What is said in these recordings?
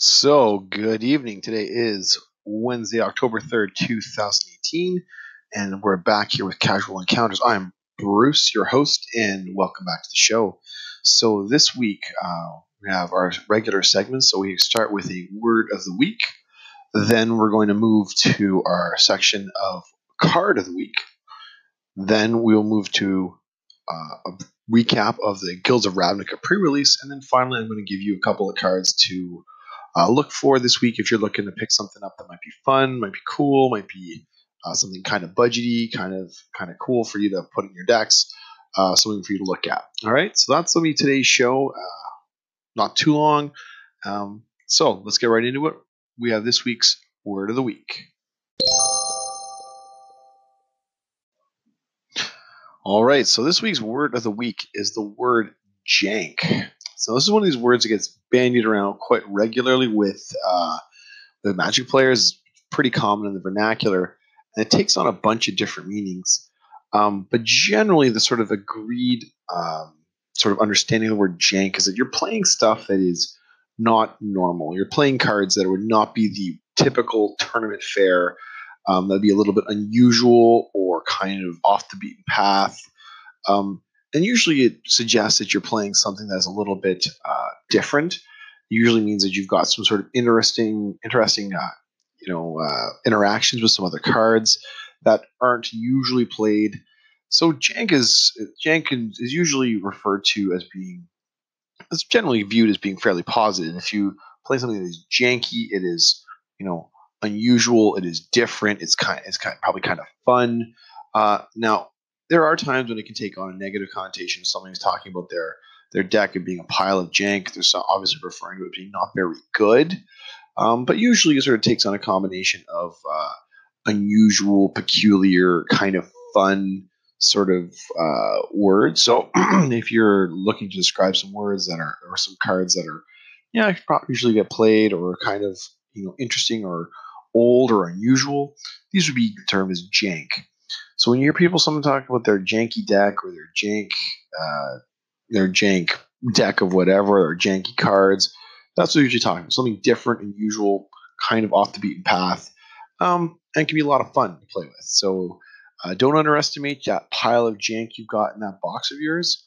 So, good evening. Today is Wednesday, October 3rd, 2018, and we're back here with Casual Encounters. I'm Bruce, your host, and welcome back to the show. So, this week uh, we have our regular segments. So, we start with a word of the week, then we're going to move to our section of card of the week, then we'll move to uh, a recap of the Guilds of Ravnica pre release, and then finally, I'm going to give you a couple of cards to uh, look for this week if you're looking to pick something up that might be fun, might be cool, might be uh, something kind of budgety, kind of kind of cool for you to put in your decks, uh, something for you to look at. All right, so that's gonna be today's show. Uh, not too long, um, so let's get right into it. We have this week's word of the week. All right, so this week's word of the week is the word jank. So this is one of these words that gets bandied around quite regularly with uh, the Magic players. Pretty common in the vernacular, and it takes on a bunch of different meanings. Um, but generally, the sort of agreed um, sort of understanding of the word jank is that you're playing stuff that is not normal. You're playing cards that would not be the typical tournament fare. Um, that'd be a little bit unusual or kind of off the beaten path. Um, and usually it suggests that you're playing something that's a little bit uh, different. It usually means that you've got some sort of interesting, interesting, uh, you know, uh, interactions with some other cards that aren't usually played. So jank is jank is usually referred to as being, it's generally viewed as being fairly positive. If you play something that is janky, it is, you know, unusual. It is different. It's kind, it's kind, probably kind of fun. Uh, now, there are times when it can take on a negative connotation. Somebody's talking about their their deck and being a pile of jank. They're obviously referring to it being not very good. Um, but usually it sort of takes on a combination of uh, unusual, peculiar, kind of fun sort of uh, words. So if you're looking to describe some words that are, or some cards that are, yeah, usually get played or kind of, you know, interesting or old or unusual, these would be termed as jank. So when you hear people someone talk about their janky deck or their jank uh, their jank deck of whatever or janky cards, that's what you're usually talking about. Something different, and unusual, kind of off the beaten path, um, and can be a lot of fun to play with. So uh, don't underestimate that pile of jank you've got in that box of yours.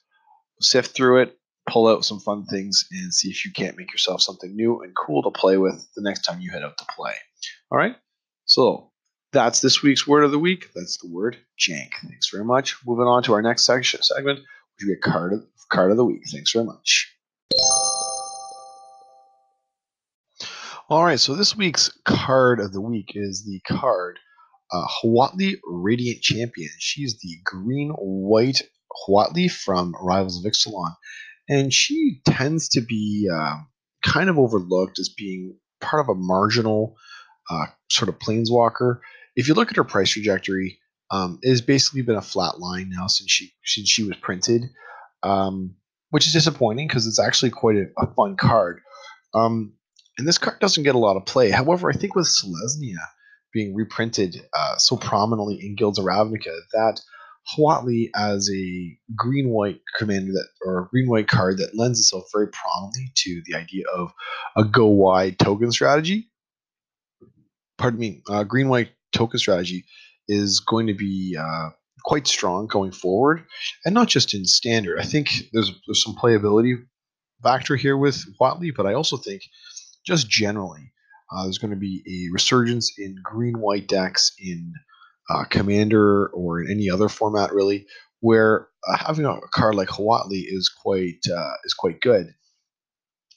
Sift through it, pull out some fun things, and see if you can't make yourself something new and cool to play with the next time you head out to play. All right. So that's this week's word of the week. That's the word jank. Thanks very much. Moving on to our next section segment, which will be a card of, card of the week. Thanks very much. All right, so this week's card of the week is the card uh, Huatli Radiant Champion. She's the green white Huatli from Rivals of Ixalan, and she tends to be uh, kind of overlooked as being part of a marginal uh, sort of planeswalker if you look at her price trajectory, um, it has basically been a flat line now since she since she was printed, um, which is disappointing because it's actually quite a, a fun card. Um, and this card doesn't get a lot of play. However, I think with Selesnya being reprinted uh, so prominently in Guilds of Ravnica, that Huatli as a green white commander that or green white card that lends itself very prominently to the idea of a go wide token strategy. Pardon me, uh, green white token strategy is going to be uh, quite strong going forward, and not just in standard. I think there's there's some playability factor here with Huatli, but I also think just generally uh, there's going to be a resurgence in green white decks in uh, Commander or in any other format really, where uh, having a card like Huatli is quite uh, is quite good.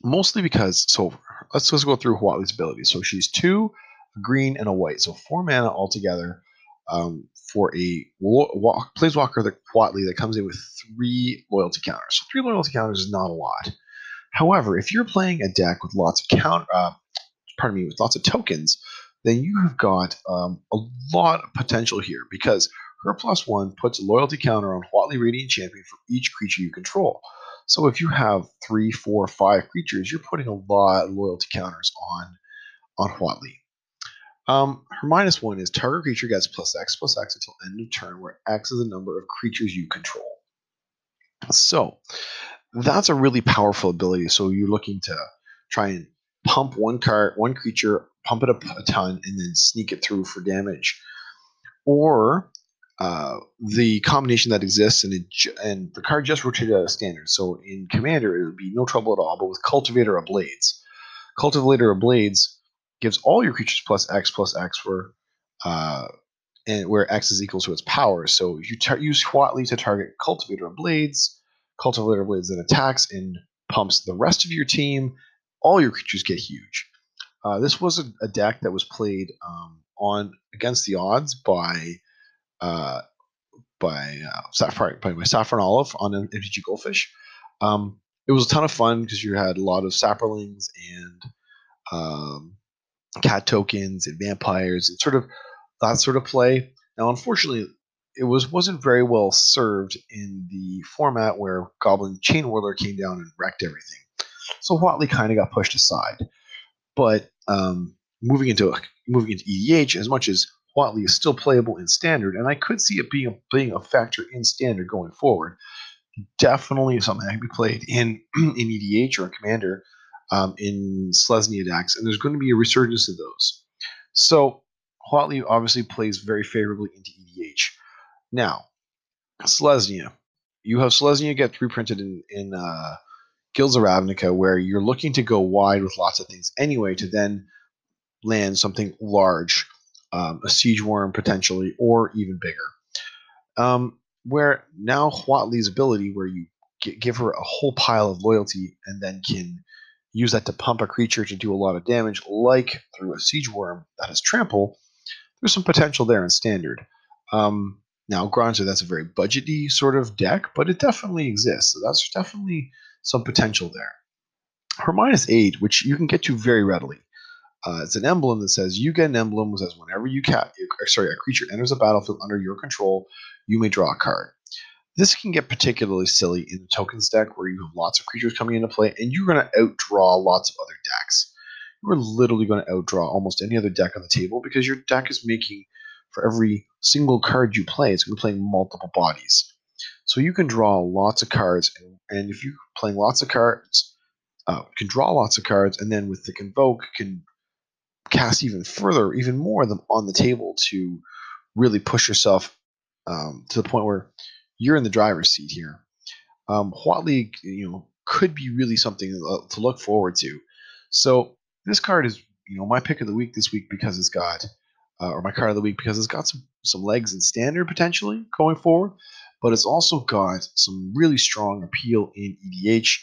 Mostly because so let's let's go through Huatli's abilities. So she's two a green, and a white. So four mana altogether um, for a wa- Planeswalker the Huatli that comes in with three loyalty counters. So three loyalty counters is not a lot. However, if you're playing a deck with lots of count, uh, pardon me, with lots of tokens, then you have got um, a lot of potential here because her plus one puts a loyalty counter on Huatli Radiant Champion for each creature you control. So if you have three, four, five creatures, you're putting a lot of loyalty counters on on Huatli. Um, her minus one is target creature gets plus X plus X until end of turn, where X is the number of creatures you control. So that's a really powerful ability. So you're looking to try and pump one card, one creature, pump it up a ton, and then sneak it through for damage. Or uh, the combination that exists, and it, and the card just rotated out of standard. So in Commander, it would be no trouble at all. But with Cultivator of Blades, Cultivator of Blades gives all your creatures plus X plus X for, uh, and where X is equal to its power. So you tar- use Huatli to target Cultivator of Blades. Cultivator of Blades then attacks and pumps the rest of your team. All your creatures get huge. Uh, this was a, a, deck that was played um, on against the odds by uh, by uh, Saffron, by, by Saffron Olive on an MTG Goldfish. Um, it was a ton of fun because you had a lot of saprolings and um, cat tokens and vampires and sort of that sort of play. Now, unfortunately, it was wasn't very well served in the format where Goblin Chain Whirler came down and wrecked everything. So Huatli kind of got pushed aside. But um, moving into moving into EDH, as much as Huatli is still playable in standard, and I could see it being being a factor in standard going forward. Definitely something that can be played in in EDH or Commander um, in Selesnya decks, and there's going to be a resurgence of those. So Huatli obviously plays very favorably into EDH. Now, Selesnya, you have Selesnya get reprinted in in uh, Guilds of Ravnica, where you're looking to go wide with lots of things anyway, to then land something large um, a siege worm potentially, or even bigger. Um, where now Huatli's ability, where you give her a whole pile of loyalty and then can use that to pump a creature to do a lot of damage, like through a siege worm that has trample, there's some potential there in standard. Um, now, granted, that's a very budgety sort of deck, but it definitely exists. So that's definitely some potential there. Her minus eight, which you can get to very readily. Uh, it's an emblem that says you get an emblem that says whenever you cat sorry a creature enters a battlefield under your control, you may draw a card. This can get particularly silly in the tokens deck where you have lots of creatures coming into play and you're going to outdraw lots of other decks. You're literally going to outdraw almost any other deck on the table because your deck is making for every single card you play, it's going to be playing multiple bodies. So you can draw lots of cards, and, and if you're playing lots of cards, uh, can draw lots of cards, and then with the convoke can cast even further, even more of them on the table to really push yourself um, to the point where you're in the driver's seat here. Um, Huatli, you know, could be really something to look forward to. So this card is, you know, my pick of the week this week because it's got, uh, or my card of the week because it's got some some legs in standard potentially going forward, but it's also got some really strong appeal in EDH.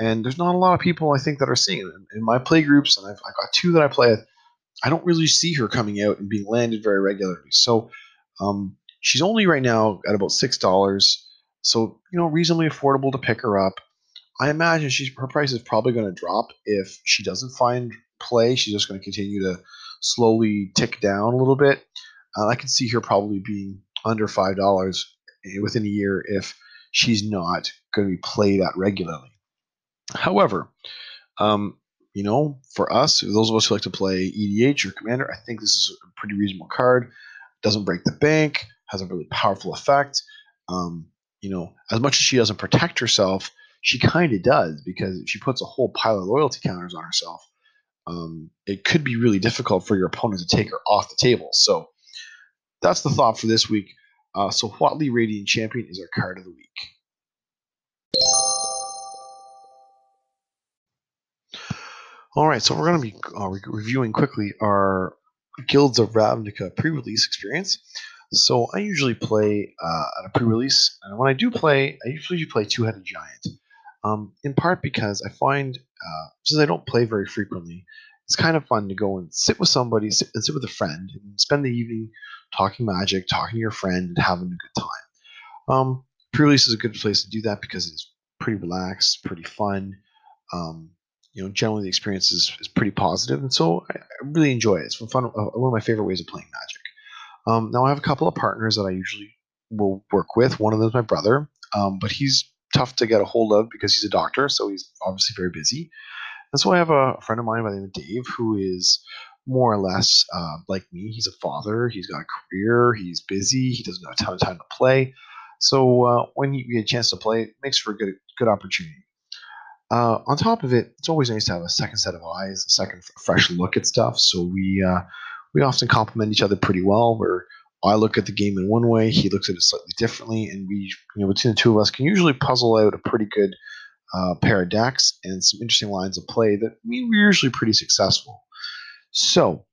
And there's not a lot of people I think that are seeing it in, my play groups, and I've, I've got two that I play I don't really see her coming out and being landed very regularly. So um, she's only right now at about six dollars. So you know, reasonably affordable to pick her up. I imagine she's her price is probably going to drop if she doesn't find play. She's just going to continue to slowly tick down a little bit. Uh, I can see her probably being under five dollars within a year if she's not going to be played that regularly. However, um, you know, for us, those of us who like to play EDH or Commander, I think this is a pretty reasonable card. Doesn't break the bank, has a really powerful effect. Um, you know, as much as she doesn't protect herself, she kind of does because she puts a whole pile of loyalty counters on herself, um, it could be really difficult for your opponent to take her off the table. So that's the thought for this week. Uh, so Huatli Radiant Champion is our card of the week. All right, so we're going to be uh, re- reviewing quickly our Guilds of Ravnica pre-release experience. So I usually play uh, at a pre-release, and when I do play, I usually play Two-Headed Giant. Um, in part because I find, uh, since I don't play very frequently, it's kind of fun to go and sit with somebody, sit, and sit with a friend, and spend the evening talking magic, talking to your friend, and having a good time. Um, pre-release is a good place to do that because it's pretty relaxed, pretty fun. Um, you know, generally the experience is, is pretty positive, and so I, I really enjoy it. It's fun. Uh, one of my favorite ways of playing Magic. Um, now I have a couple of partners that I usually will work with. One of them is my brother, um, but he's tough to get a hold of because he's a doctor, so he's obviously very busy. And so I have a friend of mine by the name of Dave who is more or less uh, like me. He's a father. He's got a career. He's busy. He doesn't have a ton of time to play. So uh, when you get a chance to play, it makes for a good good opportunity. Uh, on top of it, it's always nice to have a second set of eyes, a second fresh look at stuff. So we uh, we often complement each other pretty well. Where I look at the game in one way, he looks at it slightly differently, and we, you know, between the two of us, can usually puzzle out a pretty good uh, pair of decks and some interesting lines of play that mean we're usually pretty successful. So,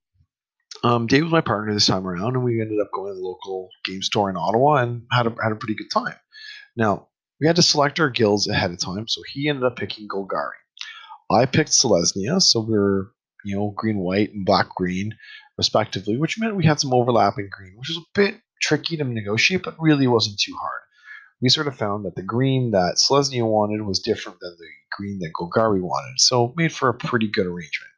um, Dave was my partner this time around, and we ended up going to the local game store in Ottawa and had a, had a pretty good time. Now, we had to select our guilds ahead of time, so he ended up picking Golgari. I picked Selesnya, so we are you know, green white and black green, respectively, which meant we had some overlapping green, which was a bit tricky to negotiate, but really wasn't too hard. We sort of found that the green that Selesnya wanted was different than the green that Golgari wanted, so made for a pretty good arrangement.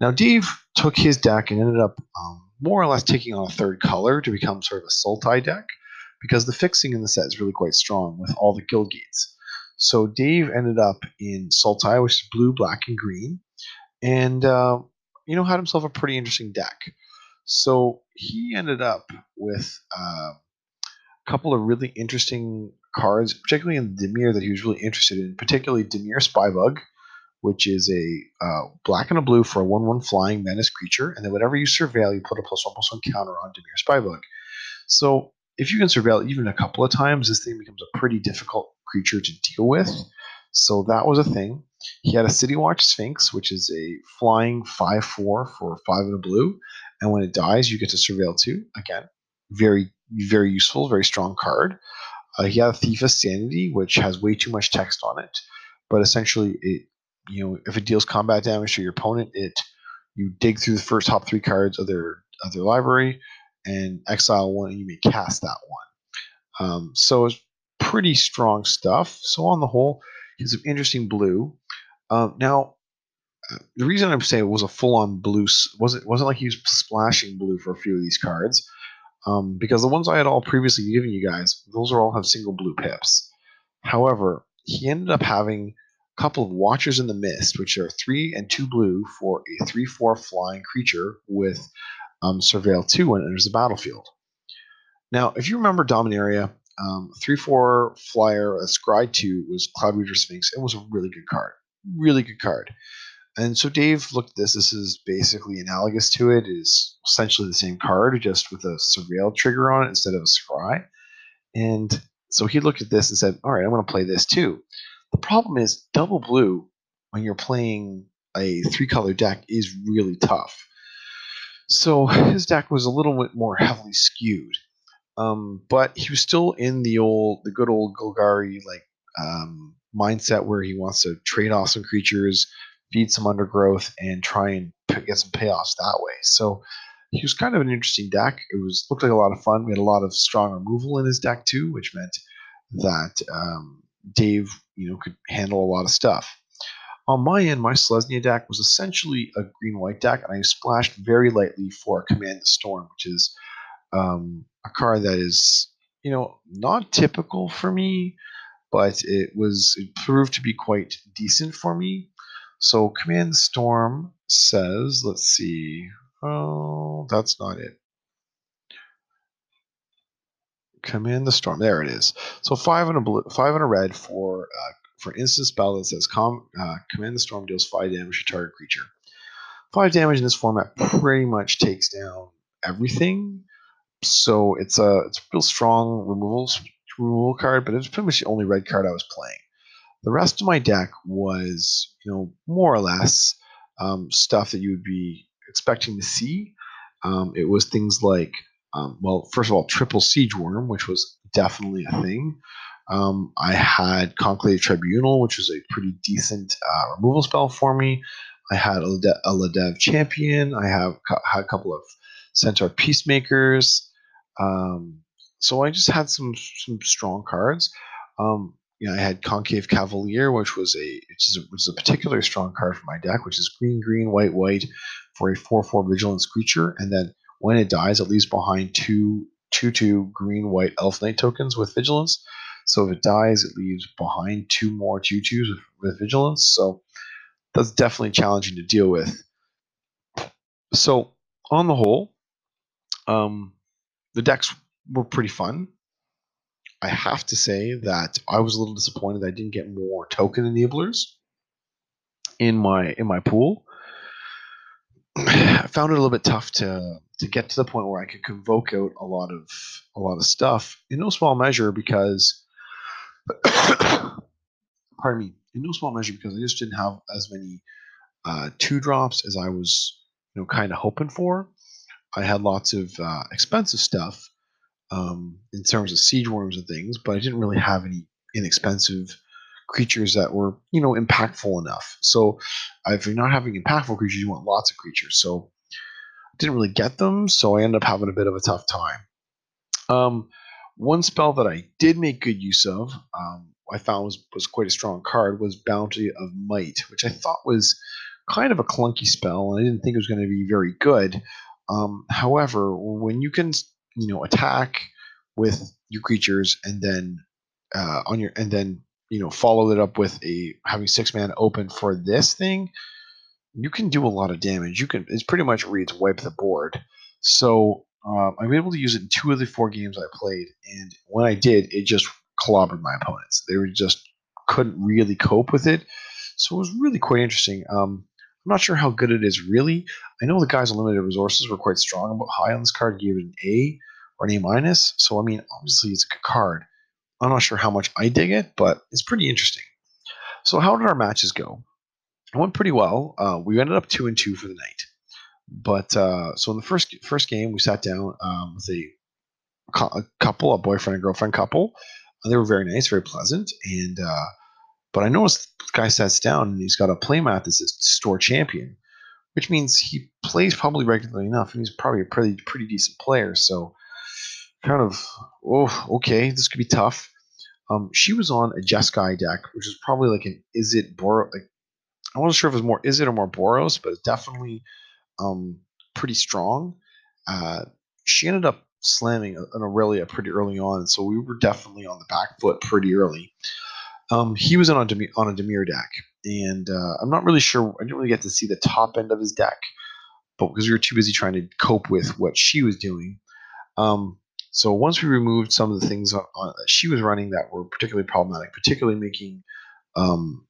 Now, Dave took his deck and ended up um, more or less taking on a third color to become sort of a Sultai deck, because the fixing in the set is really quite strong with all the guild gates. So Dave ended up in Sultai, which is blue, black, and green, and uh, you know had himself a pretty interesting deck. So he ended up with uh, a couple of really interesting cards, particularly in Dimir that he was really interested in, particularly Dimir Spybug, which is a uh, black and a blue for a 1 1 flying menace creature. And then whenever you surveil, you put a plus 1 plus 1 counter on Dimir Spybug. So if you can surveil even a couple of times, this thing becomes a pretty difficult creature to deal with. So that was a thing. He had a City Watch Sphinx, which is a flying 5 4 for 5 and a blue. And when it dies, you get to surveil 2. Again, very, very useful, very strong card. Uh, he had a Thief of Sanity, which has way too much text on it. But essentially, it you know if it deals combat damage to your opponent, it you dig through the first top three cards of their of their library and exile one, and you may cast that one. Um, so it's pretty strong stuff. So on the whole, he's an interesting blue. Um, now, uh, the reason I'm saying it was a full-on blue wasn't wasn't like he was splashing blue for a few of these cards, um, because the ones I had all previously given you guys, those are all have single blue pips. However, he ended up having a couple of Watchers in the Mist, which are three and two blue for a three-four flying creature with um, Surveil two when it enters the battlefield. Now, if you remember Dominaria, um, three four flyer, a Scry two was Cloud Reader Sphinx. It was a really good card really good card. And so Dave looked at this. This is basically analogous to it. it. Is essentially the same card, just with a surveil trigger on it instead of a scry. And so he looked at this and said, "All right, I'm going to play this too." The problem is double blue when you're playing a three color deck is really tough. So his deck was a little bit more heavily skewed, um, but he was still in the old, the good old Golgari like um, mindset where he wants to trade off some creatures, feed some undergrowth, and try and get some payoffs that way. So he was kind of an interesting deck. It was looked like a lot of fun. We had a lot of strong removal in his deck too, which meant that um, Dave, you know, could handle a lot of stuff. On my end, my Selesnya deck was essentially a green-white deck, and I splashed very lightly for Command the Storm, which is um, a card that is, you know, not typical for me but it was it proved to be quite decent for me. So Command Storm says, let's see. Oh, that's not it. Command the Storm. There it is. So five and a blue, five and a red for uh, for instant spell that says com, uh, Command the Storm deals five damage to target creature. Five damage in this format pretty much takes down everything. So it's a it's a real strong removals rule card, but it was pretty much the only red card I was playing. The rest of my deck was, you know, more or less um, stuff that you would be expecting to see. Um, it was things like, um, well, first of all, triple siege worm, which was definitely a thing. Um, I had Conclave Tribunal, which was a pretty decent uh, removal spell for me. I had a, Lede- a Ledev Champion. I have had a couple of Centaur Peacemakers. Um, so I just had some some strong cards. Um, you know, I had Conclave Cavalier, which was a which is a, a particularly strong card for my deck, which is green, green, white, white for a four four vigilance creature, and then when it dies, it leaves behind two two two green white elf knight tokens with vigilance. So if it dies, it leaves behind two more two twos with, with vigilance. So that's definitely challenging to deal with. So on the whole, um, the decks were pretty fun. I have to say that I was a little disappointed I didn't get more token enablers. in my in my pool. I found it a little bit tough to to get to the point where I could convoke out a lot of a lot of stuff in no small measure because pardon me in no small measure because I just didn't have as many uh, two drops as I was you know kind of hoping for. I had lots of uh, expensive stuff um, in terms of siege worms and things, but I didn't really have any inexpensive creatures that were you know impactful enough. So if you're not having impactful creatures, you want lots of creatures. So I didn't really get them, so I ended up having a bit of a tough time. Um, one spell that I did make good use of, um, I found was, was quite a strong card, was Bounty of Might, which I thought was kind of a clunky spell, and I didn't think it was going to be very good. Um, however, when you can, you know, attack with your creatures and then uh, on your and then you know follow it up with a having six man open for this thing, you can do a lot of damage. You can it's pretty much reads wipe the board. So um, I'm able to use it in two of the four games I played, and when I did, it just clobbered my opponents. They were just couldn't really cope with it. So it was really quite interesting. Um, I'm not sure how good it is really. I know the guys on limited resources were quite strong about high on this card, gave it an A or an A minus. So I mean, obviously it's a good card. I'm not sure how much I dig it, but it's pretty interesting. So how did our matches go? It went pretty well. Uh, we ended up two and two for the night. But uh, so in the first first game, we sat down um, with a, a, couple, a boyfriend and girlfriend couple. They were very nice, very pleasant, and uh, but I noticed the guy sits down and he's got a playmat that says store champion, which means he plays probably regularly enough, and he's probably a pretty pretty decent player. So kind of, oh, okay, this could be tough. Um, she was on a Jeskai deck, which is probably like an Izzet Boro. Like, I wasn't sure if it was more Izzet or more Boros, but it's definitely um, pretty strong. Uh, she ended up slamming an Aurelia pretty early on, so we were definitely on the back foot pretty early. Um, he was on a Dimir, on a Dimir deck, and uh, I'm not really sure. I didn't really get to see the top end of his deck, but because we were too busy trying to cope with what she was doing. Um, so once we removed some of the things on, on, that she was running that were particularly problematic, particularly making um,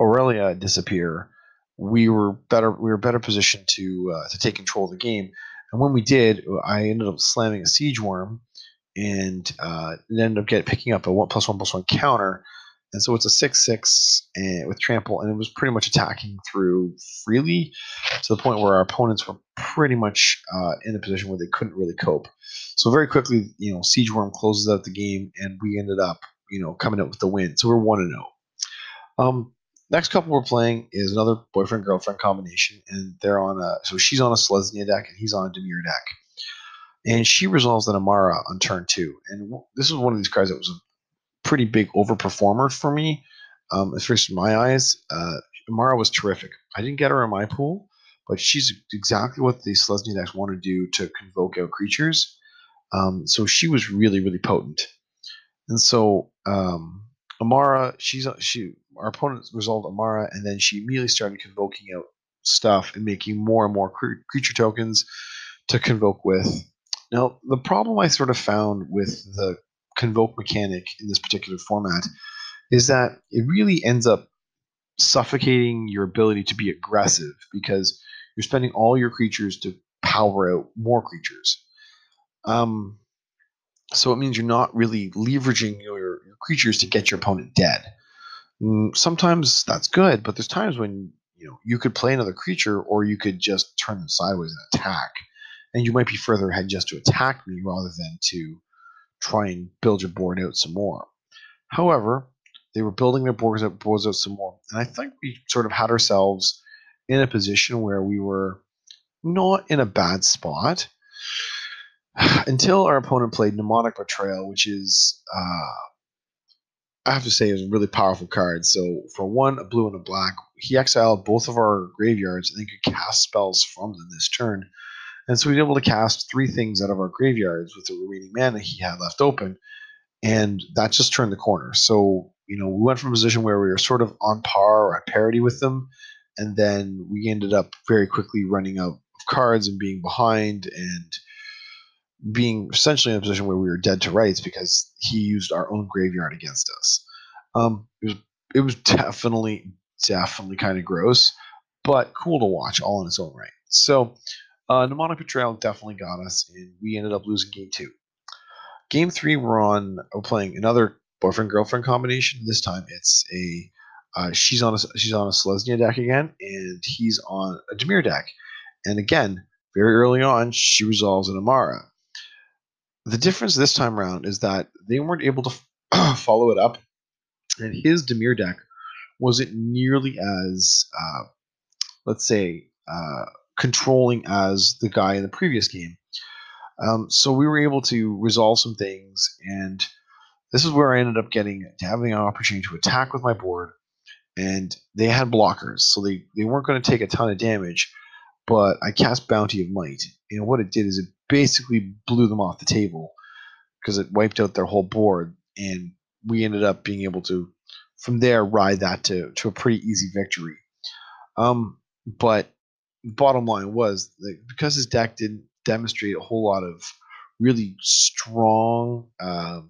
Aurelia disappear, we were better. We were better positioned to uh, to take control of the game. And when we did, I ended up slamming a siege worm, and uh, it ended up getting picking up a one plus one plus one counter. And so it's a six six and with trample, and it was pretty much attacking through freely to the point where our opponents were pretty much uh, in a position where they couldn't really cope. So very quickly, you know, Siege Worm closes out the game, and we ended up, you know, coming out with the win. So we're one zero. Oh. Um, next couple we're playing is another boyfriend girlfriend combination, and they're on a so she's on a Selesnya deck and he's on a Dimir deck, and she resolves an Emmara on turn two. And this was one of these cards that was a pretty big overperformer for me, um, at first in my eyes. Uh, Emmara was terrific. I didn't get her in my pool, but she's exactly what the Selesnya decks want to do to convoke out creatures. Um, so she was really, really potent. And so um, Emmara, she's she our opponent resolved Emmara, and then she immediately started convoking out stuff and making more and more cre- creature tokens to convoke with. Now, the problem I sort of found with the convoke mechanic in this particular format is that it really ends up suffocating your ability to be aggressive because you're spending all your creatures to power out more creatures. Um, so it means you're not really leveraging your, your creatures to get your opponent dead. Mm, sometimes that's good, but there's times when you know you could play another creature, or you could just turn them sideways and attack, and you might be further ahead just to attack me rather than to try and build your board out some more. However, they were building their boards out, boards out some more, and I think we sort of had ourselves in a position where we were not in a bad spot until our opponent played Mnemonic Betrayal, which is, uh, I have to say, is a really powerful card. So for one, a blue and a black, he exiled both of our graveyards and then could cast spells from them this turn. And so we were able to cast three things out of our graveyards with the remaining mana he had left open. And that just turned the corner. So, you know, we went from a position where we were sort of on par or at parity with them. And then we ended up very quickly running out of cards and being behind and being essentially in a position where we were dead to rights because he used our own graveyard against us. Um, it was it was definitely definitely kind of gross, but cool to watch all in its own right. So, uh, Mnemonic Betrayal definitely got us, and we ended up losing game two. Game three, we're on we're playing another boyfriend girlfriend combination. This time, it's a uh, she's on a she's on a Selesnya deck again, and he's on a Dimir deck. And again, very early on, she resolves an Emmara. The difference this time around is that they weren't able to f- follow it up, and his Dimir deck wasn't nearly as, uh, let's say, uh, controlling as the guy in the previous game. Um, so we were able to resolve some things, and this is where I ended up getting having an opportunity to attack with my board. And they had blockers, so they, they weren't going to take a ton of damage. But I cast Bounty of Might, and what it did is it basically blew them off the table because it wiped out their whole board, and we ended up being able to, from there, ride that to to a pretty easy victory. Um, but bottom line was that because his deck didn't demonstrate a whole lot of really strong uh,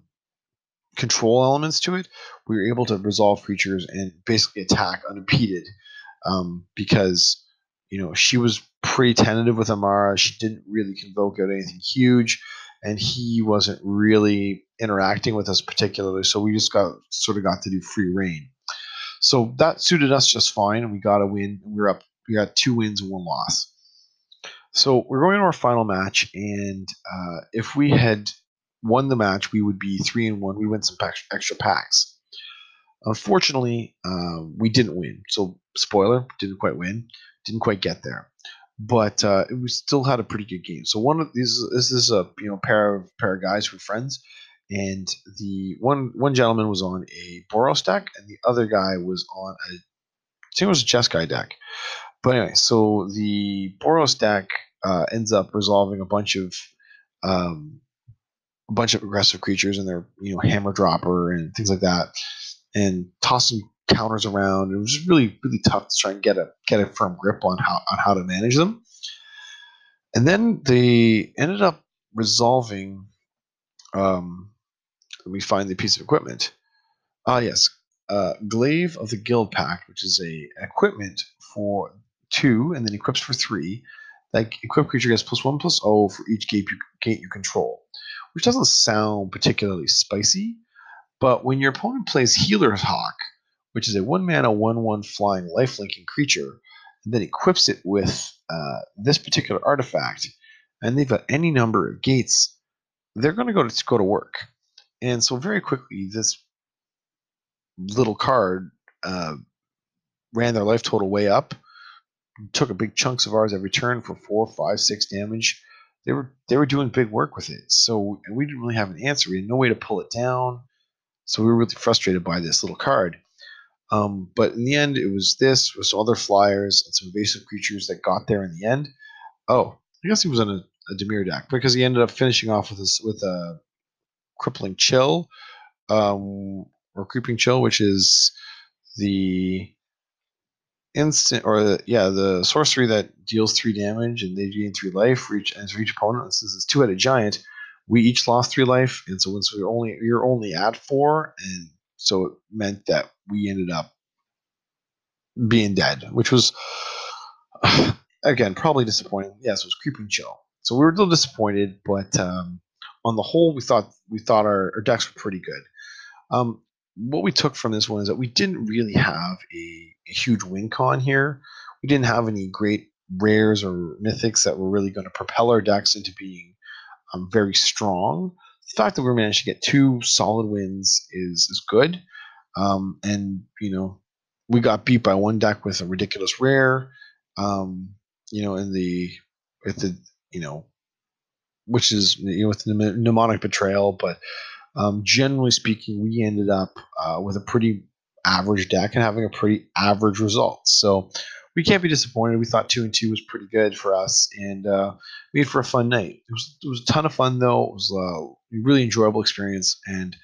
control elements to it, we were able to resolve creatures and basically attack unimpeded um, because you know she was pretty tentative with Emmara. She didn't really convoke out anything huge, and he wasn't really interacting with us particularly. So we just got sort of got to do free reign. So that suited us just fine, and we got a win. We were up. We got two wins and one loss. So we're going to our final match, and uh, if we had won the match, we would be three and one. We win some extra packs. Unfortunately, uh, we didn't win. So spoiler, didn't quite win, didn't quite get there. But uh, we still had a pretty good game. So one of these this is a you know pair of pair of guys who are friends, and the one one gentleman was on a Boros deck, and the other guy was on a I think it was a Jeskai deck. But anyway, so the Boros deck uh, ends up resolving a bunch of um, a bunch of aggressive creatures and their you know hammer dropper and things like that, and tossing counters around. It was really really tough to try and get a get a firm grip on how on how to manage them. And then they ended up resolving. Um, let me find the piece of equipment. Ah, yes, uh, Glaive of the Guild Pact, which is a equipment for two and then equips for three. That equipped creature gets plus one plus O for each gate you, gate you control, which doesn't sound particularly spicy. But when your opponent plays Healer's Hawk, which is a one mana, one one flying lifelinking creature, and then equips it with uh, this particular artifact, and they've got any number of gates, they're going to go to go to work. And so very quickly, this little card uh, ran their life total way up took a big chunks of ours every turn for four, five, six damage. They were they were doing big work with it. So we didn't really have an answer. We had no way to pull it down. So we were really frustrated by this little card. Um, but in the end, it was this, was other flyers and some invasive creatures that got there in the end. Oh, I guess he was on a, a Dimir deck because he ended up finishing off with this with a crippling chill, um, or creeping chill, which is the instant or yeah the sorcery that deals three damage and they gain three life for each and for each opponent. Since it's two-headed giant, we each lost three life, and so once we were only were only at four, and so it meant that we ended up being dead, which was again probably disappointing. Yes, it was creeping chill. So we were a little disappointed, but um, on the whole, we thought we thought our, our decks were pretty good. Um, what we took from this one is that we didn't really have a, a huge win con here. We didn't have any great rares or mythics that were really going to propel our decks into being um, very strong. The fact that we managed to get two solid wins is is good. Um, and you know, we got beat by one deck with a ridiculous rare. Um, you know, in the with the you know, which is you know with the mnemonic betrayal, but um, generally speaking, we ended up uh, with a pretty average deck and having a pretty average result. So we can't be disappointed. We thought two and two was pretty good for us and uh, made for a fun night. It was, it was a ton of fun though. It was a really enjoyable experience. And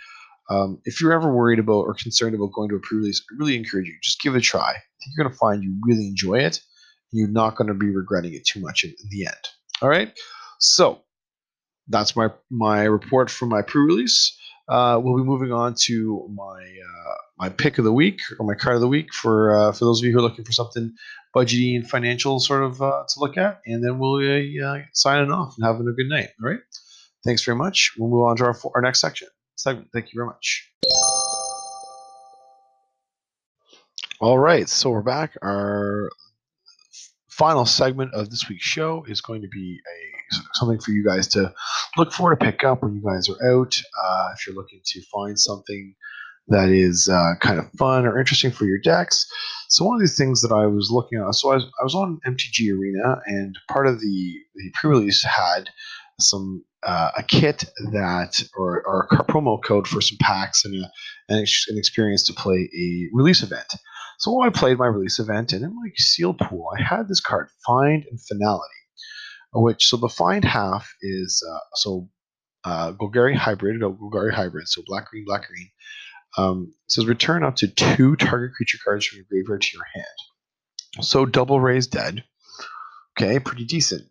um, if you're ever worried about or concerned about going to a pre-release, I really encourage you just give it a try. You're going to find you really enjoy it. And You're not going to be regretting it too much in, in the end. All right. So that's my my report for my pre-release. Uh, we'll be moving on to my uh, my pick of the week or my card of the week for uh, for those of you who are looking for something budgety and financial sort of uh, to look at, and then we'll uh, signing off and having a good night. All right. Thanks very much. We'll move on to our our next section segment. Thank you very much. All right, so we're back. Our final segment of this week's show is going to be a something for you guys to look for to pick up when you guys are out. Uh, if you're looking to find something that is uh, kind of fun or interesting for your decks. So one of these things that I was looking at, so I was, I was on MTG Arena, and part of the the pre-release had some uh, a kit that or, or a promo code for some packs and a, an, an experience to play a release event. So I played my release event, and in my seal pool, I had this card, Find and Finality, which so the find half is uh, so uh, Golgari hybrid, or Golgari hybrid, so black green, black green. Um, says return up to two target creature cards from your graveyard to your hand. So double raise dead. Okay, pretty decent.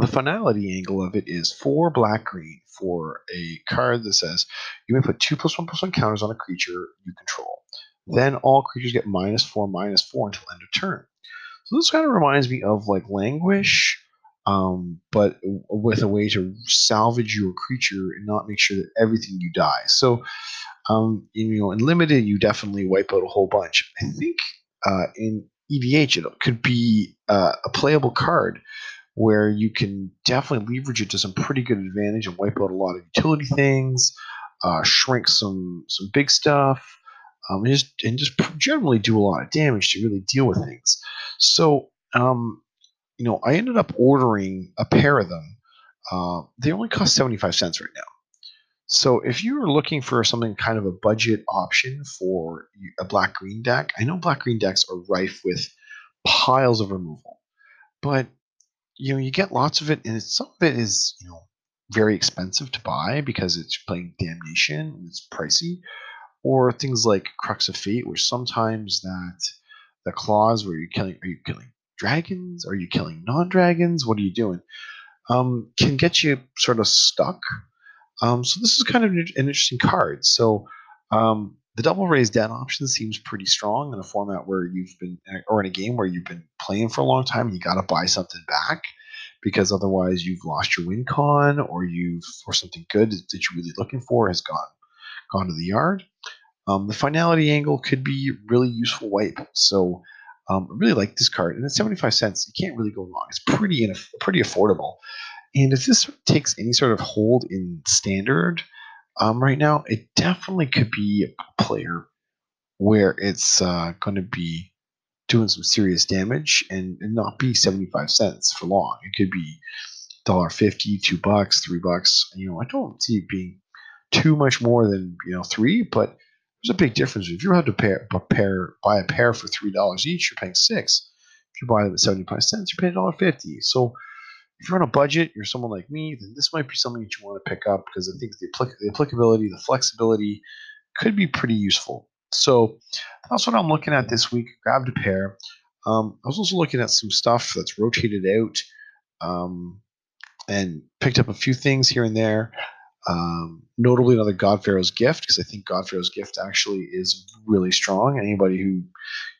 The finality angle of it is four black green for a card that says you may put two plus one plus one counters on a creature you control. Then all creatures get minus four, minus four until end of turn. So this kind of reminds me of like Languish, um, but with a way to salvage your creature and not make sure that everything you die. So, um, you know, in limited, you definitely wipe out a whole bunch. I think uh, in EDH, it could be uh, a playable card where you can definitely leverage it to some pretty good advantage and wipe out a lot of utility things, uh, shrink some some big stuff um, and just and just generally do a lot of damage to really deal with things. So, um, you know, I ended up ordering a pair of them. Uh, they only cost seventy five cents right now. So, if you are looking for something kind of a budget option for a black green deck, I know black green decks are rife with piles of removal, but you know you get lots of it, and some of it is you know very expensive to buy because it's playing damnation and it's pricey or things like Crux of Fate, where sometimes that the clause where you're killing are you killing dragons? Are you killing non-dragons? What are you doing? Um, can get you sort of stuck. Um, so this is kind of an interesting card. So um, the double raise dead option seems pretty strong in a format where you've been, or in a game where you've been playing for a long time. And you got to buy something back because otherwise you've lost your win con, or you've or something good that you're really looking for has gone gone to the yard. Um, the finality angle could be really useful wipe. So um, I really like this card, and at 75 cents, you can't really go wrong. It's pretty pretty affordable. And if this takes any sort of hold in standard um, right now, it definitely could be a player where it's uh, going to be doing some serious damage and, and, not be 75 cents for long. It could be $1.50, 2 bucks, 3 bucks. You know, I don't see it being too much more than, you know, 3, but there's a big difference. If you had to pair, pair, buy a pair for three dollars each, you're paying six. If you buy them at seventy five cents, you're paying dollar fifty. So if you're on a budget, you're someone like me, then this might be something that you want to pick up because I think the, applic- the applicability, the flexibility could be pretty useful. So that's what I'm looking at this week. Grabbed a pair. Um, I was also looking at some stuff that's rotated out um, and picked up a few things here and there. Um, notably, another God Pharaoh's gift because I think God Pharaoh's gift actually is really strong. Anybody who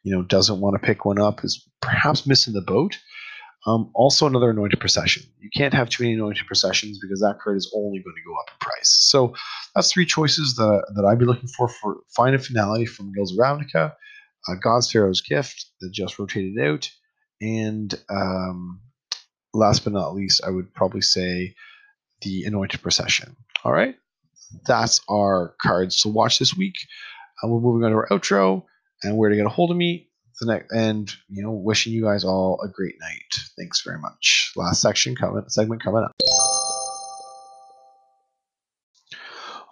you know doesn't want to pick one up is perhaps missing the boat. Um, also, another anointed procession. You can't have too many anointed processions because that card is only going to go up in price. So that's three choices that, that I'd be looking for for final finale from Guilds of Ravnica, uh, God's Pharaoh's gift that just rotated out, and um, last but not least, I would probably say the anointed procession. All right, that's our cards to watch this week. And we're moving on to our outro and where to get a hold of me. The next, and you know, wishing you guys all a great night. Thanks very much. Last section coming, segment coming up.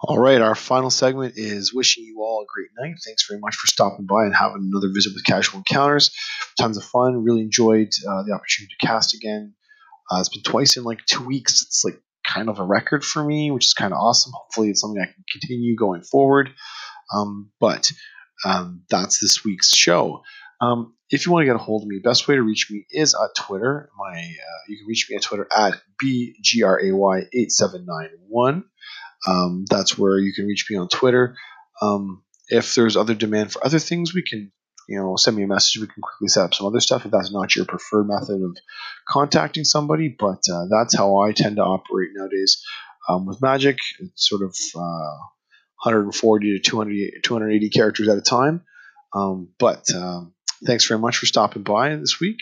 All right, our final segment is wishing you all a great night. Thanks very much for stopping by and having another visit with Casual Encounters. Tons of fun. Really enjoyed uh, the opportunity to cast again. Uh, it's been twice in like two weeks. It's like kind of a record for me, which is kind of awesome. Hopefully, it's something I can continue going forward. Um, but um, that's this week's show. Um, if you want to get a hold of me, best way to reach me is at Twitter. My uh, you can reach me at Twitter at bgray eight seven nine one. Um, that's where you can reach me on Twitter. Um, if there's other demand for other things, we can you know send me a message. We can quickly set up some other stuff if that's not your preferred method of contacting somebody. But uh, that's how I tend to operate nowadays. Um, with Magic, it's sort of uh, 140 to 200, 280 characters at a time. Um, but um, thanks very much for stopping by this week,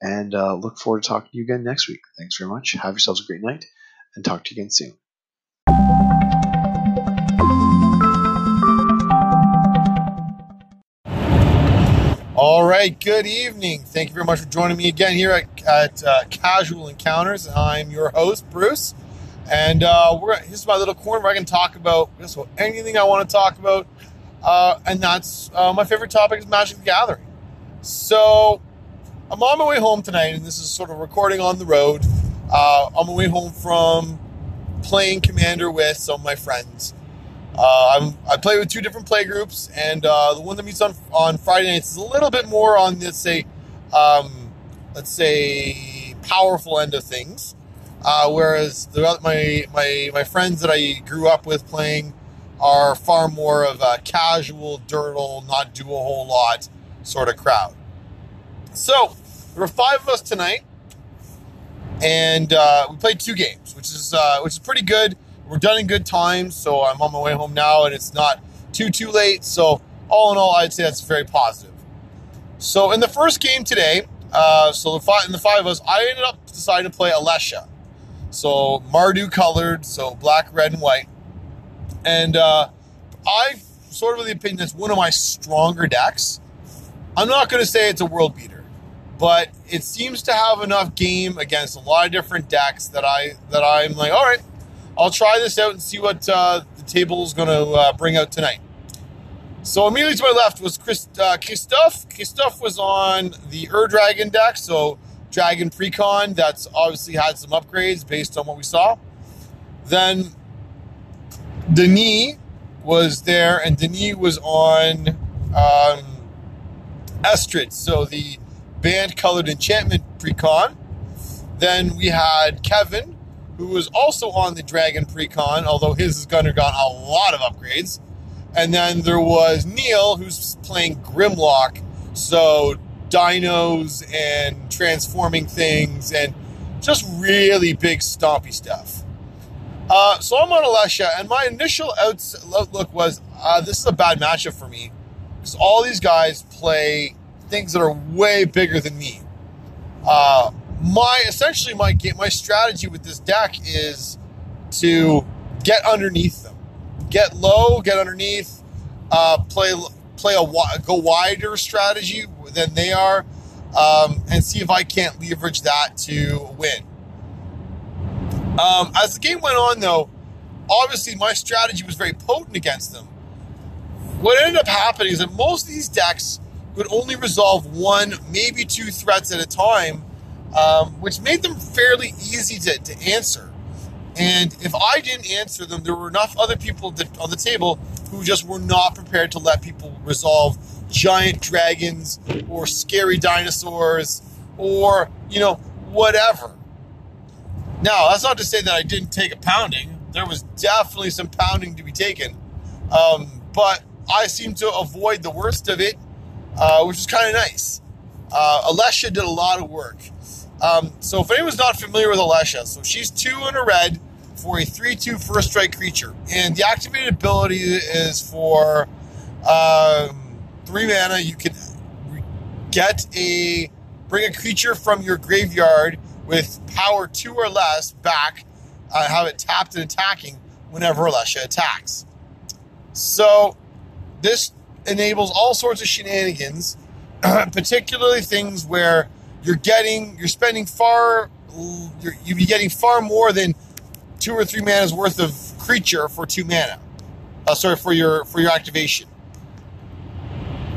and uh, look forward to talking to you again next week. Thanks very much. Have yourselves a great night, and talk to you again soon. All right, good evening. Thank you very much for joining me again here at, at uh, Casual Encounters. I'm your host, Bruce, and uh, we're this is my little corner where I can talk about just about anything I want to talk about, uh, and that's uh, my favorite topic is Magic the Gathering. So I'm on my way home tonight, and this is sort of recording on the road. Uh, on my way home from playing Commander with some of my friends. Uh, i play with two different play groups, and uh, the one that meets on on Friday nights is a little bit more on let's say, um, let's say, powerful end of things. Uh, whereas the, my my my friends that I grew up with playing are far more of a casual, dirtle, not do a whole lot sort of crowd. So there were five of us tonight, and uh, we played two games, which is uh, which is pretty good we're done in good time, so I'm on my way home now, and it's not too too late. So all in all, I'd say that's very positive. So in the first game today, uh, so the five in the five of us, I ended up deciding to play Alesha. So Mardu colored, so black, red, and white, and uh, I sort of the opinion that's one of my stronger decks. I'm not going to say it's a world beater, but it seems to have enough game against a lot of different decks that I that I'm like, all right, I'll try this out and see what uh, the table is going to uh, bring out tonight. So immediately to my left was Chris, uh. Christophe was on the Ur Dragon deck, so Dragon Precon. That's obviously had some upgrades based on what we saw. Then Denis was there, and Denis was on um, Estrid, so the Bant colored enchantment precon. Then we had Kevin, who was also on the Dragon Precon, although his has undergone a lot of upgrades. And then there was Neil, who's playing Grimlock, so dinos and transforming things and just really big stompy stuff. Uh, so I'm on Alesha, and my initial outlook was uh, this is a bad matchup for me because all these guys play things that are way bigger than me. Uh, my essentially my game my strategy with this deck is to get underneath them, get low, get underneath, uh, play play a go wider strategy than they are, um, and see if I can't leverage that to win. Um, as the game went on, though, obviously my strategy was very potent against them. What ended up happening is that most of these decks would only resolve one, maybe two threats at a time um, which made them fairly easy to, to answer. And if I didn't answer them, there were enough other people on the table who just were not prepared to let people resolve giant dragons or scary dinosaurs or, you know, whatever. Now, that's not to say that I didn't take a pounding. There was definitely some pounding to be taken. Um, but I seemed to avoid the worst of it, uh, which was kind of nice. Uh, Alesha did a lot of work. Um, so if anyone's not familiar with Alesha, so she's two in a red for a 3-2 first strike creature. And the activated ability is for um, three mana. You can get a bring a creature from your graveyard with power two or less back, uh, have it tapped and attacking whenever Alesha attacks. So this enables all sorts of shenanigans, particularly things where you're getting you're spending far you're, you'd be getting far more than two or three mana's worth of creature for two mana. Uh, sorry for your for your activation.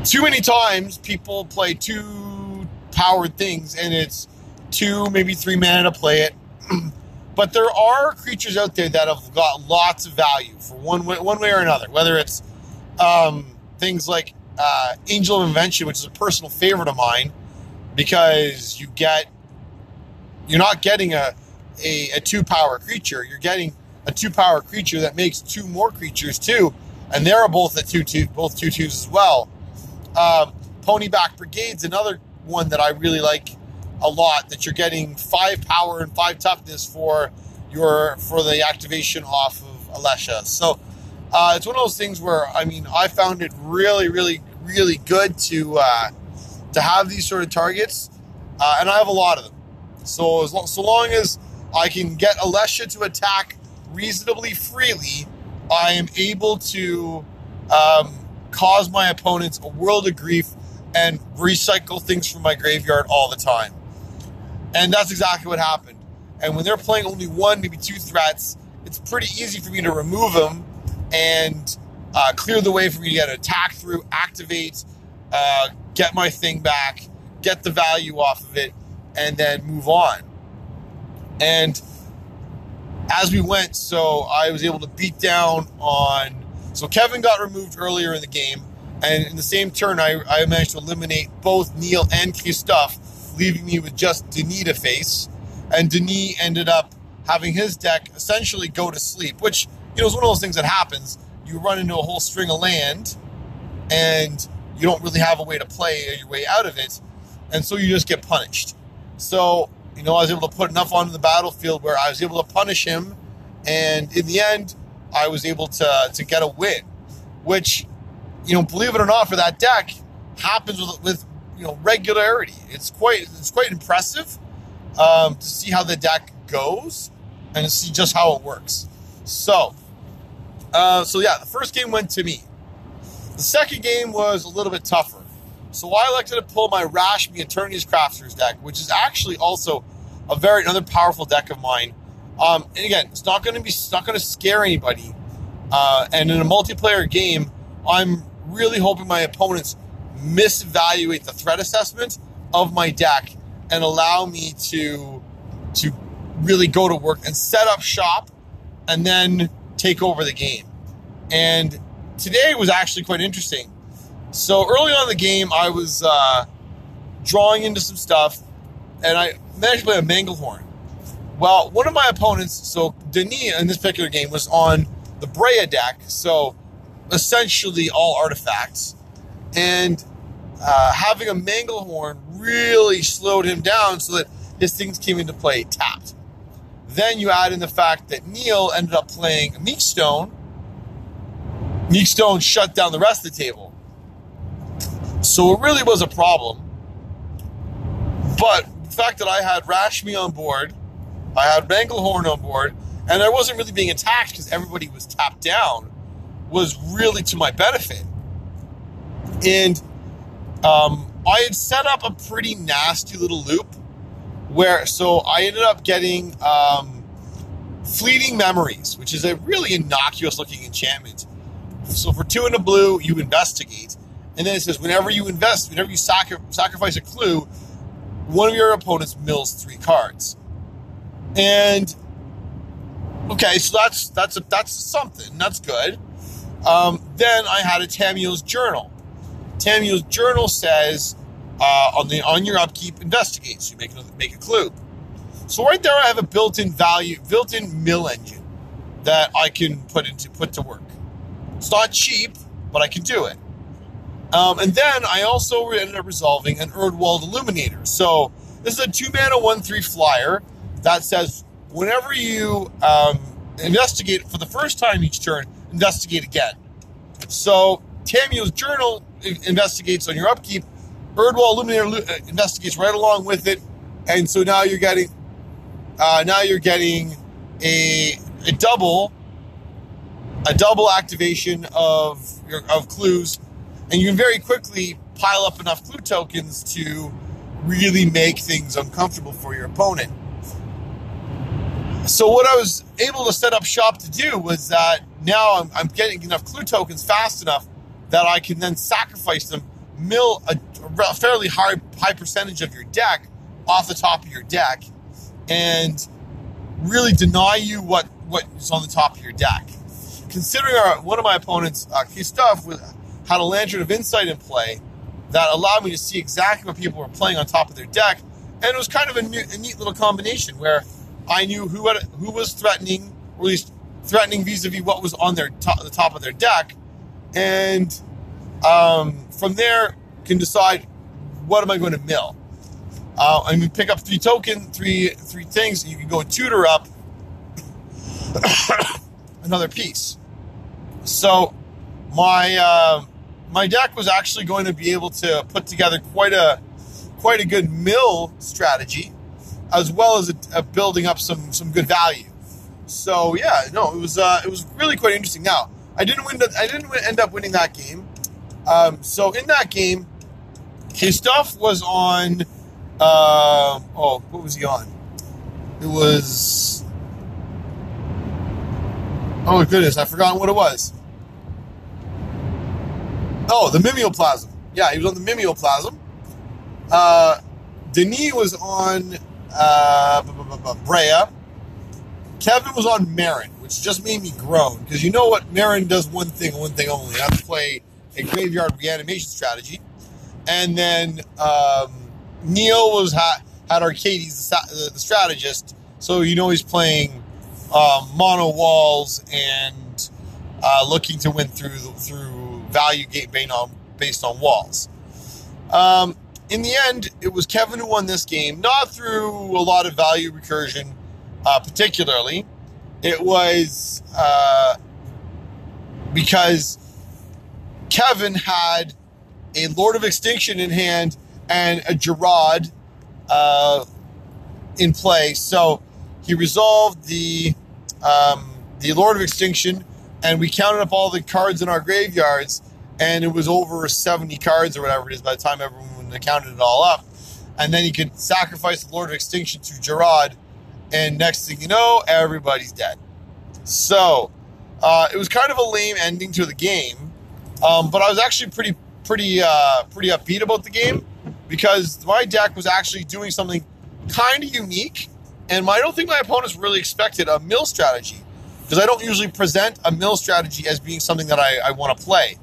Too many times people play two powered things and it's two maybe three mana to play it. but there are creatures out there that have got lots of value for one way, one way or another. Whether it's um, things like uh, Angel of Invention, which is a personal favorite of mine, because you get you're not getting a a, a two power creature. You're getting a two power creature that makes two more creatures too, and they're both at two two both two twos as well. Um, Ponyback Brigade's another one that I really like a lot. That you're getting five power and five toughness for your for the activation off of Alesha. So uh, it's one of those things where I mean I found it really, really, really good to uh, to have these sort of targets, uh, and I have a lot of them. So as long, so long as I can get Alesha to attack reasonably freely, I am able to um, cause my opponents a world of grief and recycle things from my graveyard all the time. And that's exactly what happened. And when they're playing only one, maybe two threats, it's pretty easy for me to remove them and uh, clear the way for me to get an attack through, activate, uh, get my thing back, get the value off of it, and then move on. And as we went, so I was able to beat down on. So Kevin got removed earlier in the game, and in the same turn, I, I managed to eliminate both Neil and Christophe, leaving me with just Denis to face. And Denis ended up having his deck essentially go to sleep, which you know is one of those things that happens. You run into a whole string of land, and you don't really have a way to play your way out of it, and so you just get punished. So you know, I was able to put enough onto the battlefield where I was able to punish him, and in the end, I was able to to get a win, which, you know, believe it or not, for that deck, happens with, with you know regularity. It's quite it's quite impressive um, to see how the deck goes and to see just how it works. So, uh, so yeah, the first game went to me. The second game was a little bit tougher. So I elected to pull my Rashmi Eternities Crafters deck, which is actually also a very another powerful deck of mine. Um, and again, it's not going to be it's not going to scare anybody. Uh, and in a multiplayer game, I'm really hoping my opponents misevaluate the threat assessment of my deck and allow me to to really go to work and set up shop and then take over the game. And today was actually quite interesting so early on in the game, I was uh, drawing into some stuff, and I managed to play a Manglehorn. Well, one of my opponents, so Denis in this particular game, was on the Breya deck, so essentially all artifacts. And uh, having a Manglehorn really slowed him down so that his things came into play tapped. Then you add in the fact that Neil ended up playing a Meekstone. Meekstone shut down the rest of the table. So it really was a problem. But the fact that I had Rashmi on board, I had Manglehorn on board, and I wasn't really being attacked because everybody was tapped down, was really to my benefit. And um, I had set up a pretty nasty little loop where, so I ended up getting um, Fleeting Memories, which is a really innocuous looking enchantment. So for two in a blue, you investigate. And then it says, whenever you invest, whenever you sacri- sacrifice a clue, one of your opponents mills three cards. And okay, so that's that's a, that's something. That's good. Um, then I had a Tamiyo's journal. Tamiyo's journal says uh, on the on your upkeep, investigate. So you make another, make a clue. So right there, I have a built-in value, built-in mill engine that I can put into put to work. It's not cheap, but I can do it. Um, and then I also ended up resolving an Erdwal Illuminator. So this is a two mana, one three flyer that says whenever you um, investigate for the first time each turn, investigate again. So Tamiyo's journal investigates on your upkeep. Erdwal Illuminator uh, investigates right along with it, and so now you're getting uh, now you're getting a, a double a double activation of your, of clues and you can very quickly pile up enough clue tokens to really make things uncomfortable for your opponent. So what I was able to set up shop to do was that now I'm, I'm getting enough clue tokens fast enough that I can then sacrifice them, mill a, a fairly high high percentage of your deck off the top of your deck, and really deny you what what is on the top of your deck. Considering our, one of my opponents, uh, had a Lantern of Insight in play that allowed me to see exactly what people were playing on top of their deck. And it was kind of a, new, a neat little combination where I knew who had, who was threatening, or at least threatening vis-a-vis what was on their the top of their deck, and um, from there can decide what am I going to mill. Uh, and you pick up three token, three three things. You can go tutor up another piece. So my uh, my deck was actually going to be able to put together quite a quite a good mill strategy, as well as a, a building up some some good value. So yeah, no, it was uh, it was really quite interesting. Now I didn't win. I didn't end up winning that game. Um, so in that game, his stuff was on. Uh, oh, what was he on? It was. Oh my goodness, I forgot what it was. Oh, the mimeoplasm. Yeah, he was on the mimeoplasm. Uh, Denis was on uh, Breya. Kevin was on Meren, which just made me groan because you know what Meren does one thing, one thing only. That's play a graveyard reanimation strategy. And then um, Neil was ha- had Arcades, the, the, strategist, so you know he's playing um, mono walls and uh, looking to win through through value gate based on based on walls. Um, in the end, it was Kevin who won this game, not through a lot of value recursion, uh, particularly. It was uh, because Kevin had a Lord of Extinction in hand and a Gerard uh, in play. So he resolved the um, the Lord of Extinction, and we counted up all the cards in our graveyards, and it was over 70 cards or whatever it is by the time everyone counted it all up. And then you could sacrifice the Lord of Extinction to Gerard, and next thing you know, everybody's dead. So uh, it was kind of a lame ending to the game, um, but I was actually pretty pretty uh, pretty upbeat about the game because my deck was actually doing something kind of unique, and I don't think my opponents really expected a mill strategy because I don't usually present a mill strategy as being something that I, I want to play.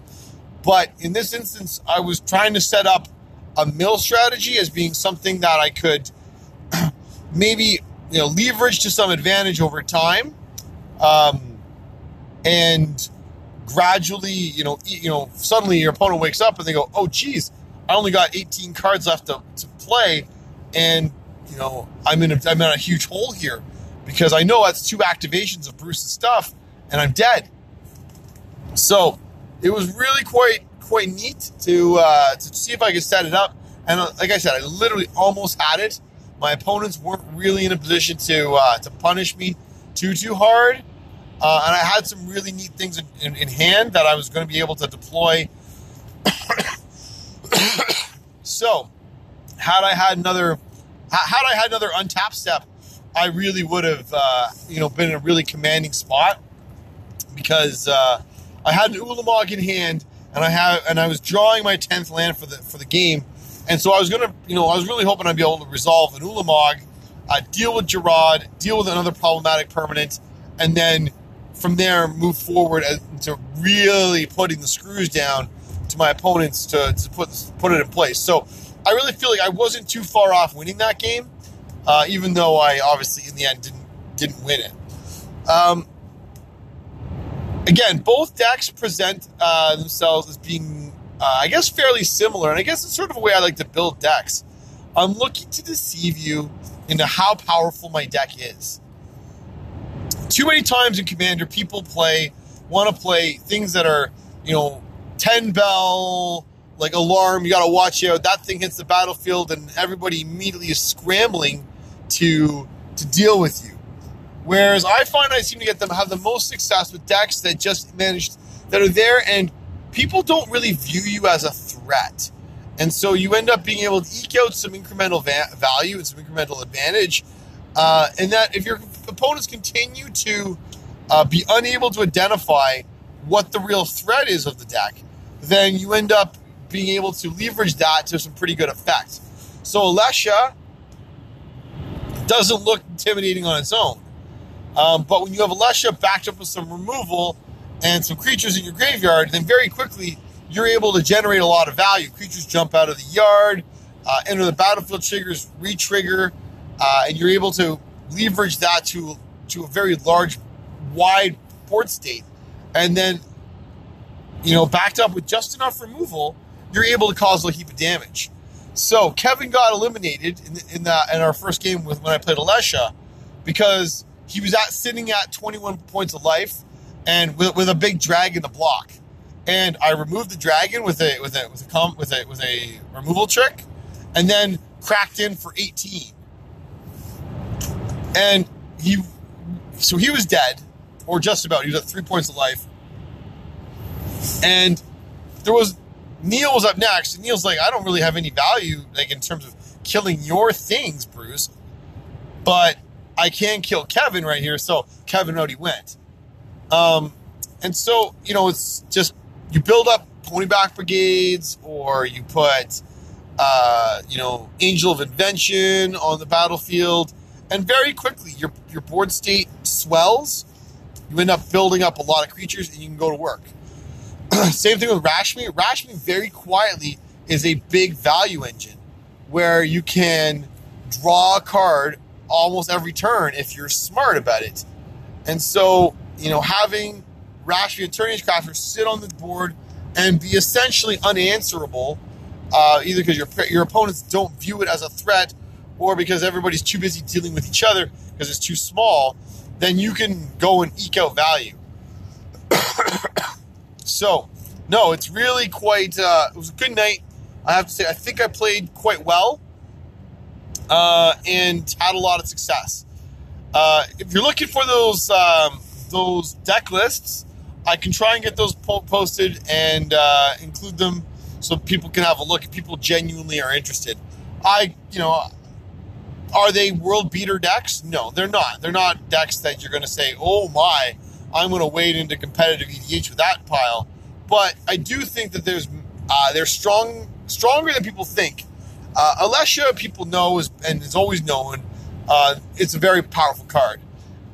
But in this instance, I was trying to set up a mill strategy as being something that I could maybe you know leverage to some advantage over time, um, and gradually you know you know suddenly your opponent wakes up and they go, oh geez, I only got 18 cards left to, to play, and you know I'm in a, I'm in a huge hole here because I know that's two activations of Bruce's stuff, and I'm dead. So it was really quite quite neat to uh, to see if I could set it up. And uh, like I said, I literally almost had it. My opponents weren't really in a position to uh, to punish me too too hard, uh, and I had some really neat things in, in, in hand that I was going to be able to deploy. so, had I had another, had I had another untap step, I really would have, uh, you know, been in a really commanding spot because uh, I had an Ulamog in hand and I have and I was drawing my tenth land for the for the game, and so I was gonna, you know, I was really hoping I'd be able to resolve an Ulamog, uh, deal with Gerard, deal with another problematic permanent, and then from there move forward to really putting the screws down to my opponents to, to put put it in place. So I really feel like I wasn't too far off winning that game, uh, even though I obviously in the end didn't didn't win it. Um, again, both decks present uh, themselves as being, uh, I guess, fairly similar. And I guess it's sort of a way I like to build decks. I'm looking to deceive you into how powerful my deck is. Too many times in Commander, people play, want to play things that are, you know, 10 bell, like alarm, you got to watch out. That thing hits the battlefield, and everybody immediately is scrambling to to deal with you. Whereas I find I seem to get them have the most success with decks that just managed that are there and people don't really view you as a threat. And so you end up being able to eke out some incremental va- value and some incremental advantage. Uh, and that if your opponents continue to uh, be unable to identify what the real threat is of the deck, then you end up being able to leverage that to some pretty good effect. So Alesha doesn't look intimidating on its own. Um, but when you have Alesha backed up with some removal and some creatures in your graveyard, then very quickly you're able to generate a lot of value. Creatures jump out of the yard, uh, enter the battlefield, triggers re-trigger, uh, and you're able to leverage that to to a very large, wide board state, and then you know backed up with just enough removal, you're able to cause a heap of damage. So Kevin got eliminated in, in that in our first game with when I played Alesha because he was at sitting at 21 points of life and with, with a big dragon to block. And I removed the dragon with a with a with a with a with a removal trick, and then cracked in for 18. And he so he was dead, or just about. He was at three points of life. And there was Neil was up next, Neil's like, I don't really have any value, like in terms of killing your things, Bruce. But I can kill Kevin right here, so Kevin already went. Um, and so you know, it's just you build up ponyback brigades, or you put, uh, you know, Angel of Invention on the battlefield, and very quickly your your board state swells. You end up building up a lot of creatures, and you can go to work. Same thing with Rashmi. Rashmi very quietly is a big value engine where you can draw a card almost every turn if you're smart about it. And so, you know, having Rashmi Eternities Crafter sit on the board and be essentially unanswerable, uh, either because your your opponents don't view it as a threat, or because everybody's too busy dealing with each other because it's too small, then you can go and eke out value. so, no, it's really quite. Uh, it was a good night. I have to say, I think I played quite well uh, and had a lot of success. Uh, if you're looking for those um, those deck lists, I can try and get those po- posted and uh, include them so people can have a look. If people genuinely are interested, I you know, are they world beater decks? No, they're not. They're not decks that you're going to say, "Oh my, I'm going to wade into competitive EDH with that pile." But I do think that there's uh, they're strong, stronger than people think. Uh, Alesha, people know is and is always known. Uh, it's a very powerful card,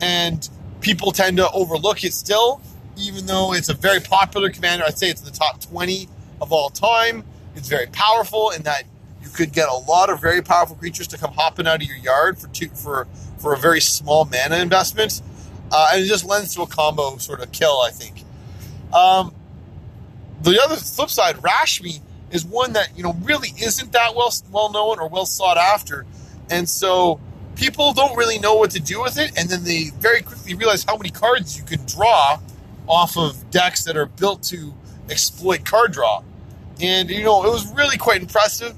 and people tend to overlook it still, even though it's a very popular commander. I'd say it's in the top 20 of all time. It's very powerful in that you could get a lot of very powerful creatures to come hopping out of your yard for two, for for a very small mana investment, uh, and it just lends to a combo sort of kill. I think. Um, the other flip side, Rashmi is one that you know really isn't that well well known or well sought after, and so people don't really know what to do with it, and then they very quickly realize how many cards you can draw off of decks that are built to exploit card draw, and you know it was really quite impressive.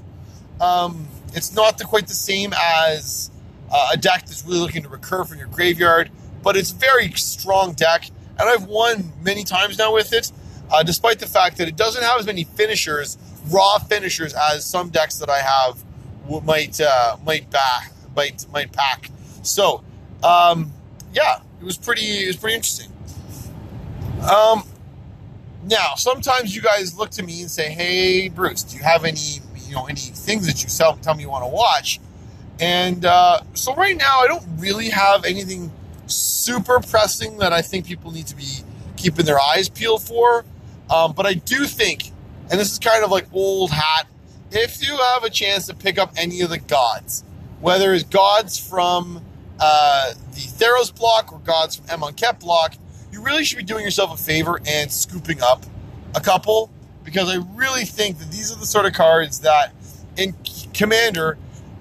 Um, it's not the, quite the same as uh, a deck that's really looking to recur from your graveyard, but it's very strong deck, and I've won many times now with it uh, despite the fact that it doesn't have as many finishers, raw finishers, as some decks that I have might uh, might back might might pack. So, um, yeah, it was pretty it was pretty interesting. Um, now sometimes you guys look to me and say, "Hey, Bruce, do you have any you know any things that you sell, tell me you want to watch?" And uh, so right now, I don't really have anything super pressing that I think people need to be keeping their eyes peeled for. Um, but I do think, and this is kind of like old hat, if you have a chance to pick up any of the gods, whether it's gods from uh, the Theros block or gods from Amonkhet block, you really should be doing yourself a favor and scooping up a couple because I really think that these are the sort of cards that in Commander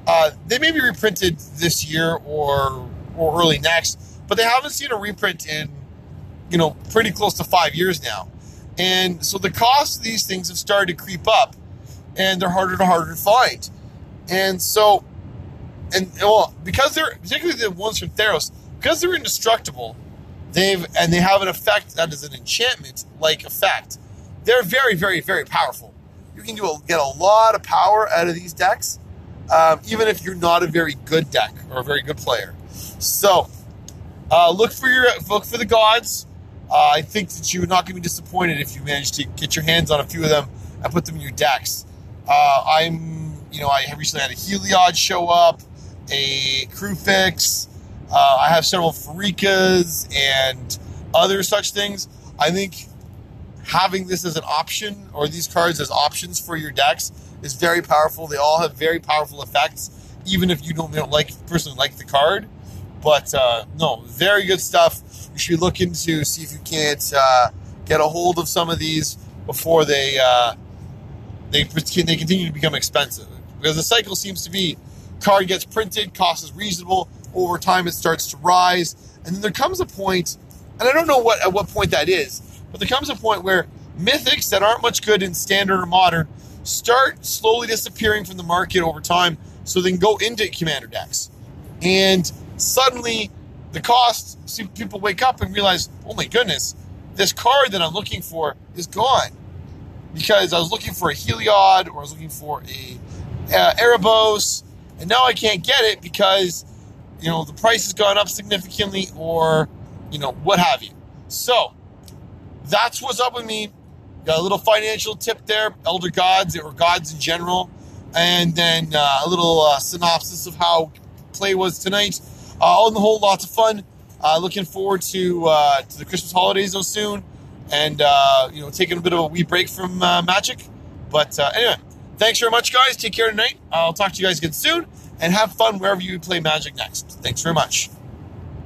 uh, they may be reprinted this year or or early next, but they haven't seen a reprint in you know pretty close to five years now. And so the cost of these things have started to creep up and they're harder and harder to find. And so, and well, because they're particularly the ones from Theros, because they're indestructible, they've and they have an effect that is an enchantment like effect. They're very, very, very powerful. You can do a, get a lot of power out of these decks, um, even if you're not a very good deck or a very good player. So, uh, look for your look for the gods. Uh, I think that you're not going to be disappointed if you manage to get your hands on a few of them and put them in your decks. Uh, I'm, you know, I recently had a Heliod show up, a Kruphix. Uh, I have several Pharikas and other such things. I think having this as an option or these cards as options for your decks is very powerful. They all have very powerful effects, even if you don't, don't like personally like the card. But uh, no, very good stuff. You should be looking to see if you can't uh, get a hold of some of these before they uh, they they continue to become expensive. Because the cycle seems to be card gets printed, cost is reasonable. Over time, it starts to rise, and then there comes a point, and I don't know what at what point that is, but there comes a point where mythics that aren't much good in standard or modern start slowly disappearing from the market over time, so they can go into commander decks, and suddenly the cost. See, people wake up and realize, oh my goodness, this card that I'm looking for is gone because I was looking for a Heliod or I was looking for a uh, Erebos, and now I can't get it because you know the price has gone up significantly, or you know what have you. So that's what's up with me. Got a little financial tip there, Elder Gods or Gods in general, and then uh, a little uh, synopsis of how play was tonight. All in the whole, lots of fun. Uh, looking forward to uh, to the Christmas holidays so soon, and uh, you know taking a bit of a wee break from Magic. But anyway, thanks very much, guys. Take care tonight. I'll talk to you guys again soon, and have fun wherever you play Magic next. Thanks very much.